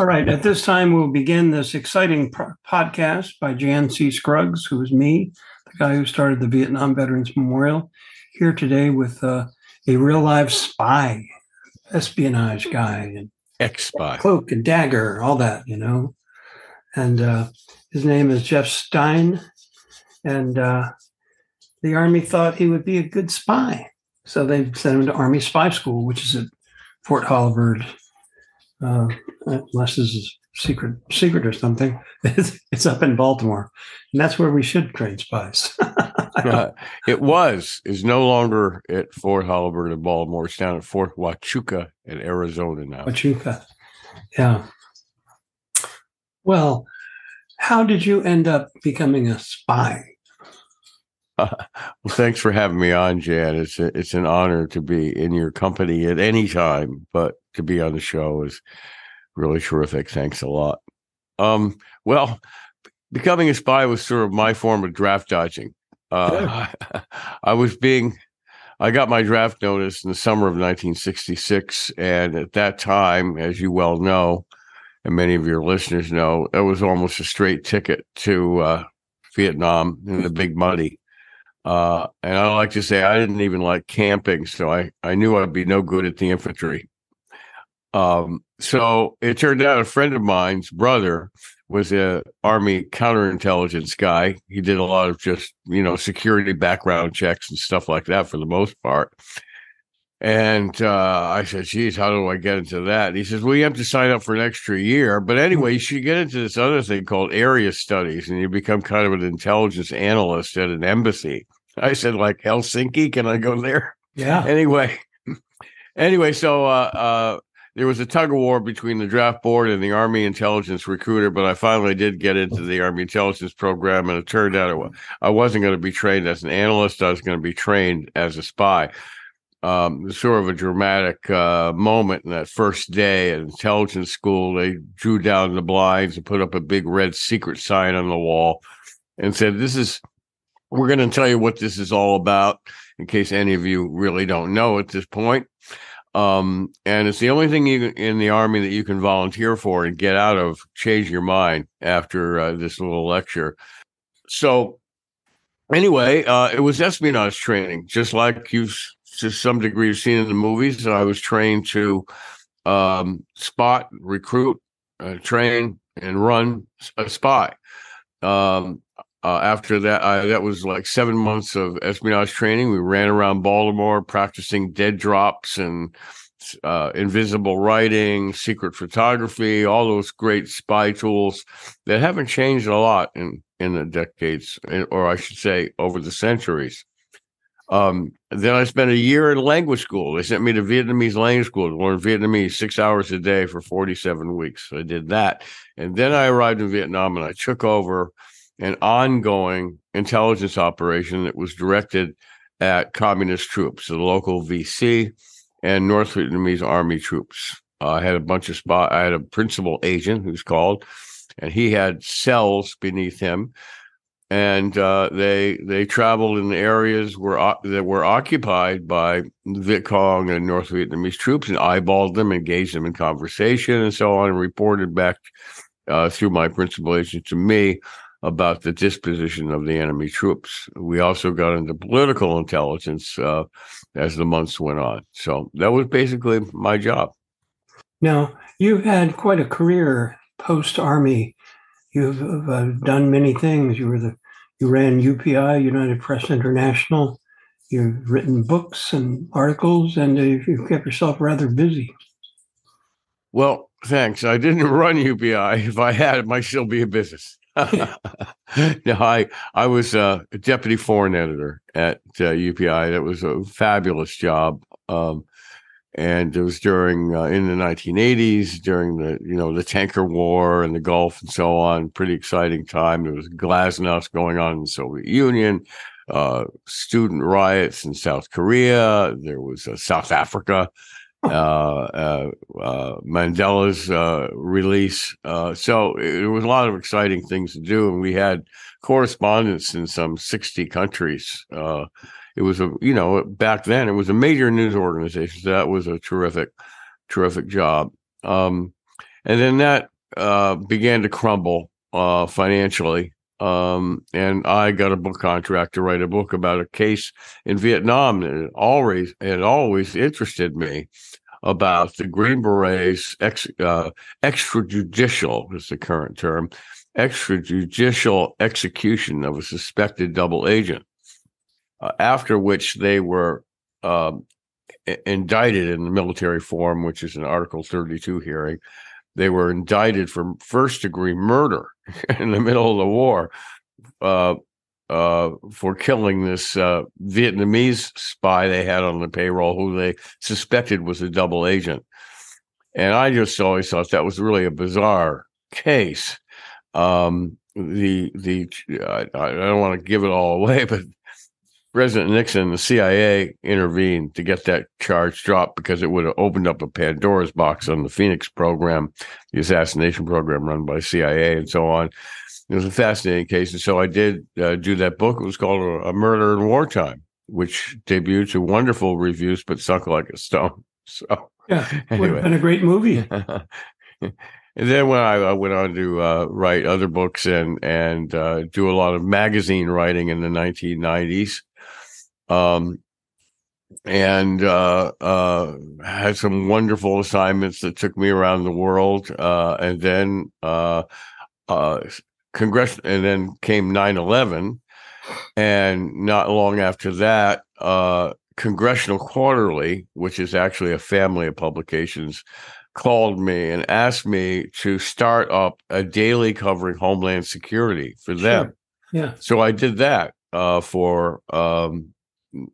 All right. At this time, we'll begin this exciting pro- podcast by Jan C. Scruggs, who is me, the guy who started the Vietnam Veterans Memorial, here today with uh, a real live spy, espionage guy, and Ex spy. cloak and dagger, all that, you know. And uh, his name is Jeff Stein. And uh, the Army thought he would be a good spy. So they sent him to Army Spy School, which is at Fort Holabird, uh, unless this is secret secret or something. It's, it's up in Baltimore. And that's where we should train spies. Uh, it was, is no longer at Fort Holabird in Baltimore. It's down at Fort Huachuca in Arizona now. Huachuca, Yeah. Well, how did you end up becoming a spy? Well, thanks for having me on, Jan. It's a, it's an honor to be in your company at any time, but to be on the show is really terrific. Thanks a lot. Um, well, becoming a spy was sort of my form of draft dodging. Uh, I was being, I got my draft notice in the summer of 1966, and at that time, as you well know, and many of your listeners know, it was almost a straight ticket to uh, Vietnam in the big muddy. Uh, and I like to say I didn't even like camping, so I, I knew I'd be no good at the infantry. Um, so it turned out a friend of mine's brother was a army counterintelligence guy. He did a lot of just you know security background checks and stuff like that for the most part. And uh, I said, "Geez, how do I get into that?" And he says, "Well, you have to sign up for an extra year, but anyway, you should get into this other thing called area studies, and you become kind of an intelligence analyst at an embassy." I said, "Like Helsinki? Can I go there?" Yeah. anyway, anyway, so uh, uh, there was a tug of war between the draft board and the Army intelligence recruiter, but I finally did get into the Army intelligence program, and it turned out it I wasn't going to be trained as an analyst; I was going to be trained as a spy. Um, sort of a dramatic uh, moment in that first day at intelligence school. They drew down the blinds and put up a big red secret sign on the wall, and said, "This is." We're going to tell you what this is all about in case any of you really don't know at this point. Um, and it's the only thing you in the army that you can volunteer for and get out of, change your mind after uh, this little lecture. So, anyway, uh, it was espionage training, just like you've to some degree you've seen in the movies. I was trained to um, spot, recruit, uh, train, and run a spy. Um, uh, after that, I, that was like seven months of espionage training. We ran around Baltimore practicing dead drops and uh, invisible writing, secret photography, all those great spy tools that haven't changed a lot in in the decades, or I should say, over the centuries. Um, then I spent a year in language school. They sent me to Vietnamese language school to learn Vietnamese six hours a day for 47 weeks. I did that. And then I arrived in Vietnam and I took over an ongoing intelligence operation that was directed at communist troops, the local VC and North Vietnamese army troops. Uh, I had a bunch of spot. I had a principal agent who's called, and he had cells beneath him, and uh, they they traveled in areas where that were occupied by Viet Cong and North Vietnamese troops, and eyeballed them, engaged them in conversation, and so on, and reported back uh, through my principal agent to me about the disposition of the enemy troops. We also got into political intelligence uh, as the months went on. So that was basically my job. Now, you've had quite a career post Army. You've uh, done many things. You were the you ran UPI, United Press International. You've written books and articles, and uh, you've kept yourself rather busy. Well, thanks. I didn't run UPI. If I had, it might still be a business. no, I I was a deputy foreign editor at uh, UPI. That was a fabulous job, um, and it was during uh, in the 1980s, during the you know the tanker war and the Gulf and so on. Pretty exciting time. There was glasnost going on in the Soviet Union, uh, student riots in South Korea. There was uh, South Africa uh, uh, uh, Mandela's uh, release. Uh, so there was a lot of exciting things to do, and we had correspondents in some sixty countries. Uh, it was a you know back then it was a major news organization. So that was a terrific, terrific job. Um, and then that uh, began to crumble uh, financially. Um, and I got a book contract to write a book about a case in Vietnam that always had always interested me about the Green Berets ex, uh, extrajudicial is the current term extrajudicial execution of a suspected double agent, uh, after which they were um, indicted in the military form, which is an Article 32 hearing. They were indicted for first degree murder in the middle of the war uh, uh, for killing this uh, Vietnamese spy they had on the payroll who they suspected was a double agent. And I just always thought that was really a bizarre case. Um, the the I don't want to give it all away, but President Nixon, the CIA intervened to get that charge dropped because it would have opened up a Pandora's box on the Phoenix program, the assassination program run by CIA, and so on. It was a fascinating case, and so I did uh, do that book. It was called "A Murder in Wartime," which debuted to wonderful reviews, but sunk like a stone. So, yeah, anyway. would have been a great movie. And then when I, I went on to uh, write other books and and uh, do a lot of magazine writing in the 1990s, um, and uh, uh, had some wonderful assignments that took me around the world. Uh, and then uh, Congress, and then came 9/11, and not long after that, Congressional Quarterly, which is actually a family of publications called me and asked me to start up a daily covering Homeland Security for them. Sure. Yeah. So I did that uh, for um,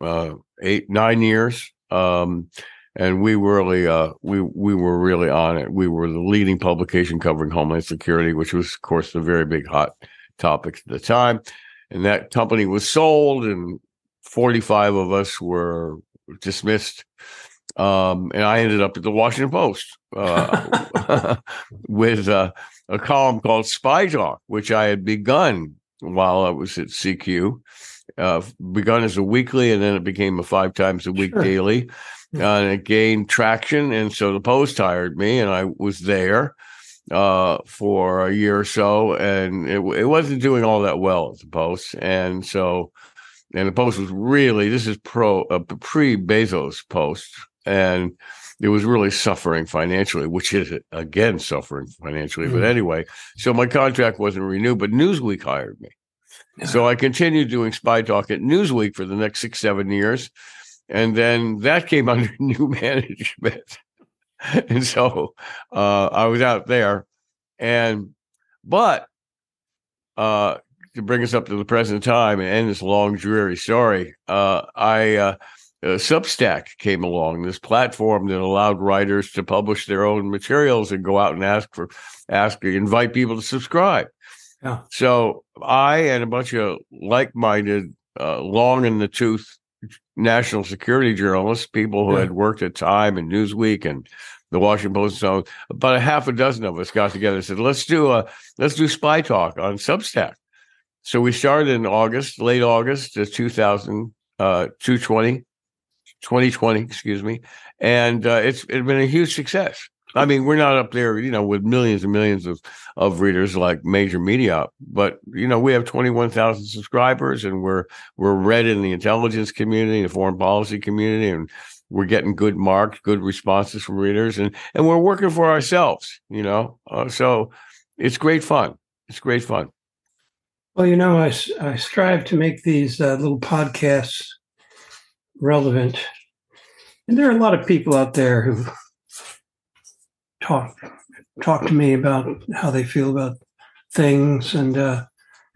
uh, eight, nine years. Um, and we were really, uh, we we were really on it. We were the leading publication covering Homeland Security, which was, of course, the very big hot topic at the time. And that company was sold, and 45 of us were dismissed um, and I ended up at the Washington Post uh, with uh, a column called Spy Talk, which I had begun while I was at CQ. Uh, begun as a weekly, and then it became a five times a week sure. daily, and it gained traction. And so the Post hired me, and I was there uh, for a year or so, and it, it wasn't doing all that well at the Post, and so. And the post was really this is pro uh, pre Bezos post, and it was really suffering financially, which is again suffering financially. Mm. But anyway, so my contract wasn't renewed, but Newsweek hired me. So I continued doing spy talk at Newsweek for the next six, seven years. And then that came under new management. and so uh, I was out there. And, but uh, to bring us up to the present time and end this long, dreary story, uh, I, uh, uh, Substack came along, this platform that allowed writers to publish their own materials and go out and ask for, ask, invite people to subscribe. Yeah. So I and a bunch of like-minded, uh, long in the tooth national security journalists, people who yeah. had worked at Time and Newsweek and the Washington Post, so about a half a dozen of us got together and said, "Let's do a let's do spy talk on Substack." So we started in August, late August of 2000, uh, 220, 2020, excuse me, and uh, it's it's been a huge success. I mean, we're not up there, you know, with millions and millions of of readers like major media, but you know, we have twenty one thousand subscribers, and we're we're read in the intelligence community, the foreign policy community, and we're getting good marks, good responses from readers, and and we're working for ourselves, you know. Uh, so it's great fun. It's great fun. Well, you know, I, I strive to make these uh, little podcasts relevant. And there are a lot of people out there who talk talk to me about how they feel about things. And uh,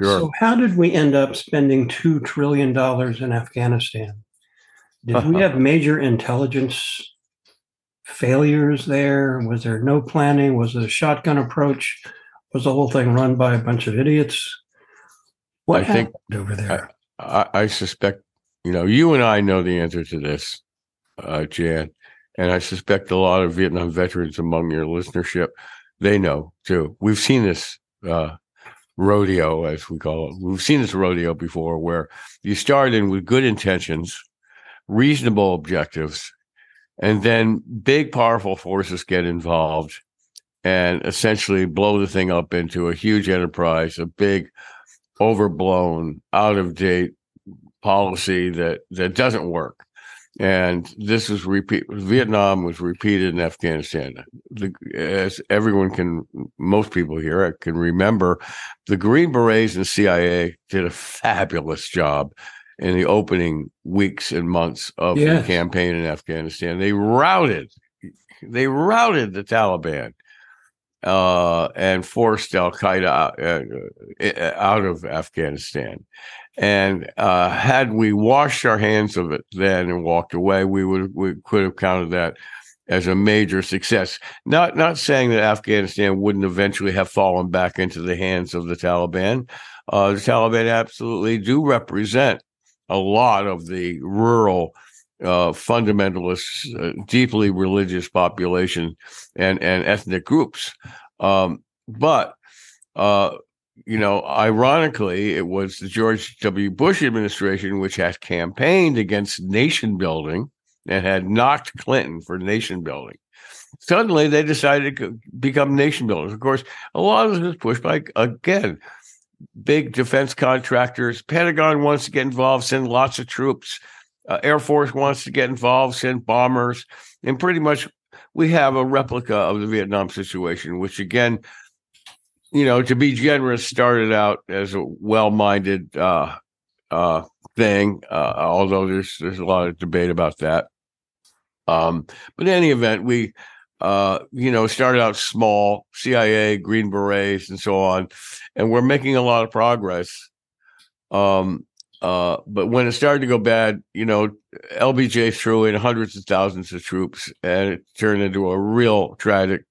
sure. so, how did we end up spending two trillion dollars in Afghanistan? Did we have major intelligence failures there? Was there no planning? Was it a shotgun approach? Was the whole thing run by a bunch of idiots? What I think over there? I, I, suspect you know, you and I know the answer to this, uh, Jan, and I suspect a lot of Vietnam veterans among your listenership, they know too. We've seen this uh, rodeo, as we call it. We've seen this rodeo before, where you start in with good intentions, reasonable objectives, and then big, powerful forces get involved, and essentially blow the thing up into a huge enterprise, a big, overblown, out of date policy that that doesn't work. And this is repeat. Vietnam was repeated in Afghanistan. The, as everyone can, most people here uh, can remember, the Green Berets and CIA did a fabulous job in the opening weeks and months of Yes. the campaign in Afghanistan. They routed, they routed the Taliban uh, and forced Al Qaeda out, uh, of Afghanistan. And uh, had we washed our hands of it then and walked away, we would we could have counted that as a major success. Not not saying that Afghanistan wouldn't eventually have fallen back into the hands of the Taliban. Uh, the Taliban absolutely do represent a lot of the rural uh, fundamentalist, uh, deeply religious population and and ethnic groups. Um, but uh, you know, ironically, it was the George W. Bush administration which had campaigned against nation building and had knocked Clinton for nation building. Suddenly, they decided to become nation builders. Of course, a lot of this was pushed by again big defense contractors. Pentagon wants to get involved, send lots of troops. Uh, Air Force wants to get involved, send bombers, and pretty much we have a replica of the Vietnam situation, which again, you know, to be generous, started out as a well-minded uh, uh, thing. Uh, although there's there's a lot of debate about that. Um, but in any event, we uh, you know started out small, CIA, Green Berets, and so on, and we're making a lot of progress. Um, uh, but when it started to go bad, you know, LBJ threw in hundreds of thousands of troops, and it turned into a real tragic,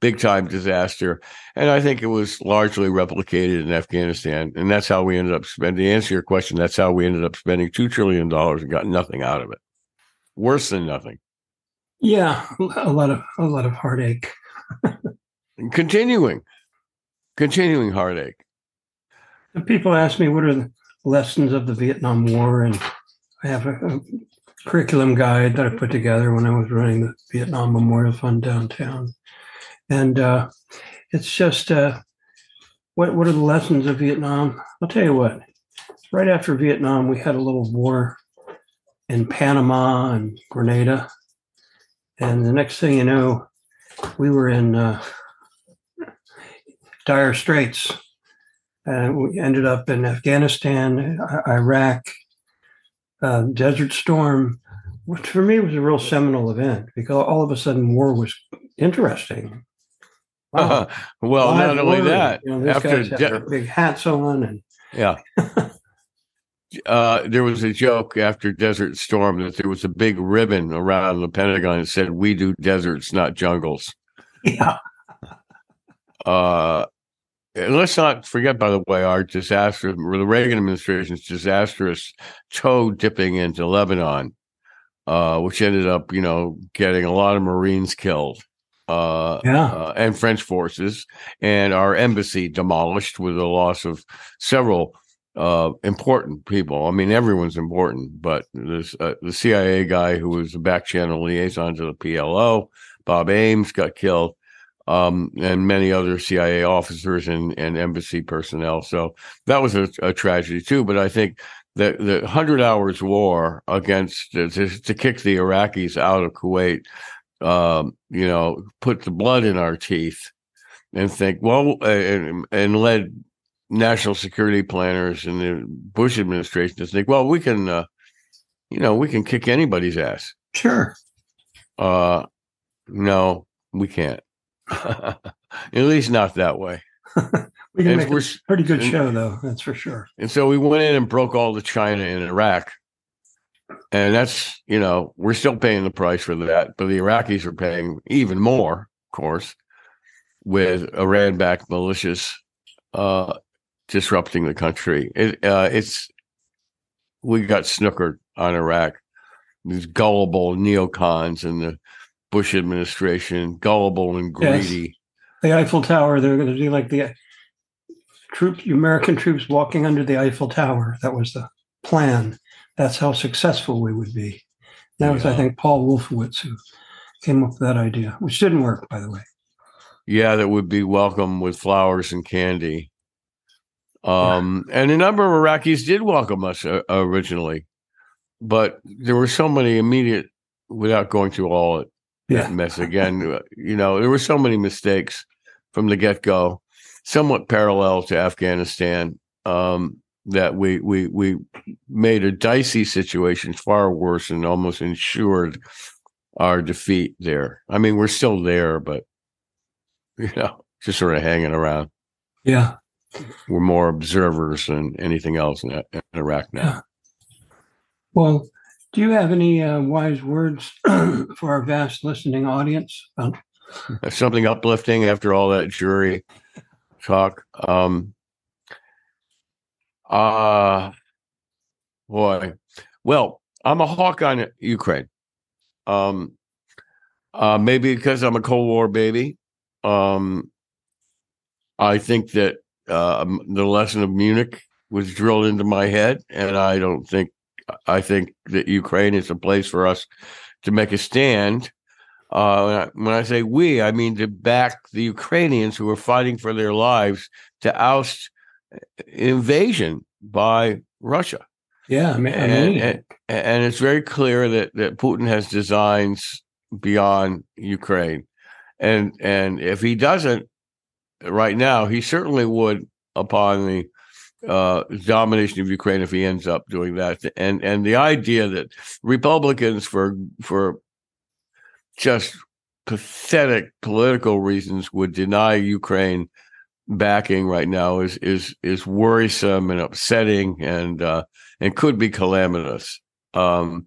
big time disaster. And I think it was largely replicated in Afghanistan, and that's how we ended up spending. To answer your question, that's how we ended up spending two trillion dollars and got nothing out of it. Worse than nothing. Yeah, a lot of a lot of heartache. Continuing, continuing heartache. People ask me what are the lessons of the Vietnam War, and I have a, a curriculum guide that I put together when I was running the Vietnam Memorial Fund downtown, and uh, it's just uh, what what are the lessons of Vietnam? I'll tell you what. Right after Vietnam, we had a little war in Panama and Grenada, and the next thing you know, we were in uh, dire straits. And we ended up in Afghanistan, Iraq, uh, Desert Storm, which for me was a real seminal event because all of a sudden war was interesting. Wow. well, Live not only word. that, you know, after de- big hats on, and Yeah. Uh, there was a joke after Desert Storm that there was a big ribbon around the Pentagon that said, "We do deserts, not jungles." yeah, Uh, let's not forget, by the way, our disaster, the Reagan administration's disastrous toe dipping into Lebanon, uh, which ended up, you know, getting a lot of Marines killed. Uh, yeah, uh, and French forces, and our embassy demolished with the loss of several uh, important people. I mean, everyone's important, but this uh, the CIA guy who was the back channel liaison to the PLO, Bob Ames, got killed, um, and many other CIA officers and, and embassy personnel. So that was a, a tragedy too. But I think the the hundred hours war against to, to kick the Iraqis out of Kuwait um, you know, put the blood in our teeth and think, well, and, and led national security planners and the Bush administration to think, well, we can, uh, you know, we can kick anybody's ass. sure. Uh, no, we can't. At least not that way. We can And make we're pretty good and- show, though. That's for sure. And so we went in and broke all the China in Iraq. And that's, you know, we're still paying the price for that, but the Iraqis are paying even more, of course, with Iran backed militias uh, disrupting the country. It, uh, it's, we got snookered on Iraq. These gullible neocons and the Bush administration, gullible and Yes. greedy. The Eiffel Tower, they're going to do like the troops, American troops walking under the Eiffel Tower. That was the plan. That's how successful we would be. That was, I think, Paul Wolfowitz who came up with that idea, which didn't work, by the way. yeah, that would be welcome with flowers and candy. Um, and a number of Iraqis did welcome us uh, originally, but there were so many immediate, without going through all it, Yeah. mess again. You know, there were so many mistakes from the get go, somewhat parallel to Afghanistan. Um, that we we we made a dicey situation far worse and almost ensured our defeat there. I mean, we're still there, but you know, just sort of hanging around. Yeah. We're more observers than anything else in, in Iraq now. Well, do you have any uh, wise words for our vast listening audience? Uh, Something uplifting after all that jury talk. Um, uh boy. Well, I'm a hawk on Ukraine. Um, uh, maybe because I'm a Cold War baby. Um, I think that uh, the lesson of Munich was drilled into my head, and I don't think I think that Ukraine is a place for us to make a stand. Uh, when I- say we, I mean to back the Ukrainians who are fighting for their lives to oust invasion by Russia yeah. I mean, and, and, and it's very clear that that Putin has designs beyond Ukraine, and and if he doesn't right now, he certainly would upon the uh, domination of Ukraine if he ends up doing that. And and the idea that Republicans for for just pathetic political reasons would deny Ukraine backing right now is is is worrisome and upsetting and uh, and could be calamitous. Um,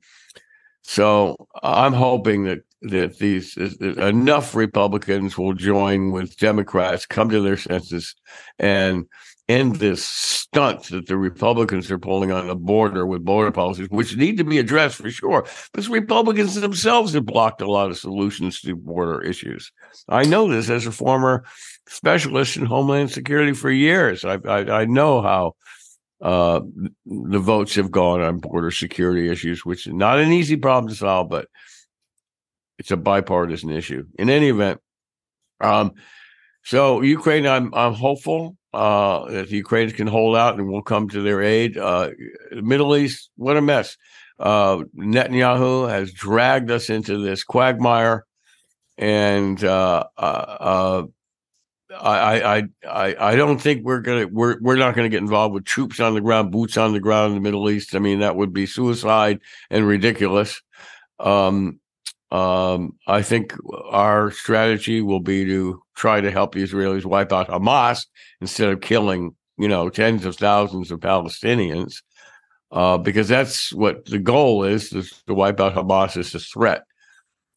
so I'm hoping that that these that enough Republicans will join with Democrats, come to their senses, and end this stunt that the Republicans are pulling on the border with border policies, which need to be addressed for sure. But Republicans themselves have blocked a lot of solutions to border issues. I know this as a former specialist in Homeland Security for years. I I, I know how uh, the votes have gone on border security issues, which is not an easy problem to solve, but it's a bipartisan issue. In any event, um, so Ukraine, I'm I'm hopeful uh, that the Ukrainians can hold out and we'll come to their aid. Uh, Middle East, what a mess! Uh, Netanyahu has dragged us into this quagmire, and uh, uh, uh, I, I I I don't think we're gonna we're we're not gonna get involved with troops on the ground, boots on the ground in the Middle East. I mean, that would be suicide and ridiculous. Um, um, I think our strategy will be to try to help the Israelis wipe out Hamas instead of killing, you know, tens of thousands of Palestinians, uh, because that's what the goal is: is to wipe out Hamas as a threat.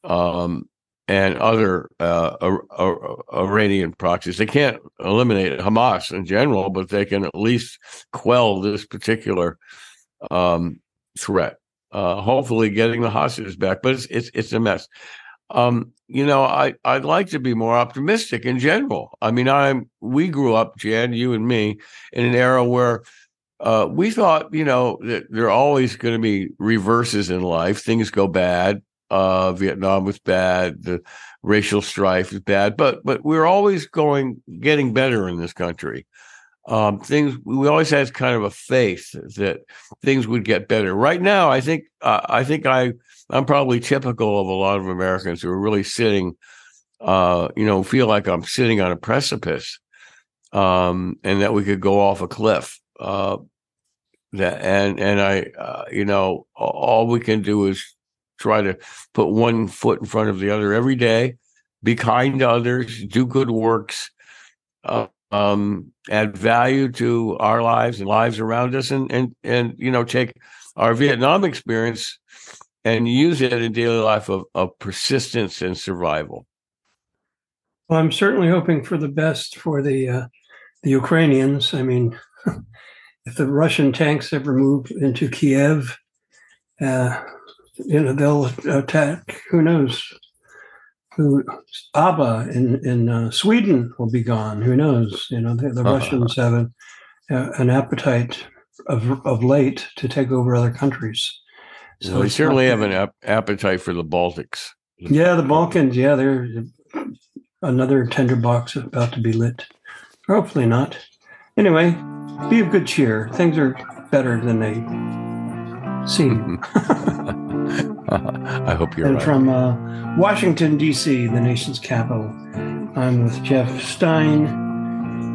Um, and other uh, Ar- Ar- Iranian proxies. They can't eliminate Hamas in general, but they can at least quell this particular um, threat. Uh, hopefully, getting the hostages back, but it's it's, it's a mess. Um, you know, I I'd like to be more optimistic in general. I mean, I'm we grew up, Jan, you and me, in an era where uh, we thought, you know, that there are always going to be reverses in life. Things go bad. Uh, Vietnam was bad. The racial strife is bad, but but we're always going getting better in this country. Um, things we always had kind of a faith that things would get better. Right now, I think uh, I think I I'm probably typical of a lot of Americans who are really sitting, uh, you know, feel like I'm sitting on a precipice, um, and that we could go off a cliff. Uh, that and and I, uh, you know, all we can do is try to put one foot in front of the other every day, be kind to others, do good works, uh, um, add value to our lives and lives around us, and and and you know, take our Vietnam experience and use it in daily life of, of persistence and survival. Well, I'm certainly hoping for the best for the uh, the Ukrainians. I mean, if the Russian tanks ever move into Kiev, uh, you know they'll attack. Who knows? Who ABBA in in uh, Sweden will be gone. Who knows? You know the, the Uh-huh. Russians have an uh, an appetite of of late to take over other countries. So they certainly have an ap- appetite for the Baltics. Yeah, the Balkans. Yeah, they're another tinderbox about to be lit. Hopefully not. Anyway, be of good cheer. Things are better than they seem. I hope you're and right. from uh, Washington, D.C., the nation's capital, I'm with Jeff Stein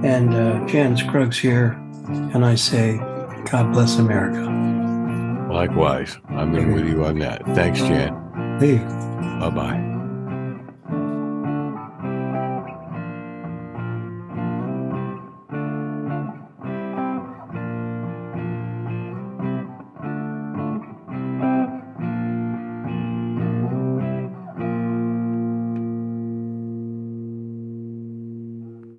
and uh, Jan Scruggs here. And I say, God bless America. Likewise, I'm in with you on that. Thanks, Jan. Hey. Bye bye.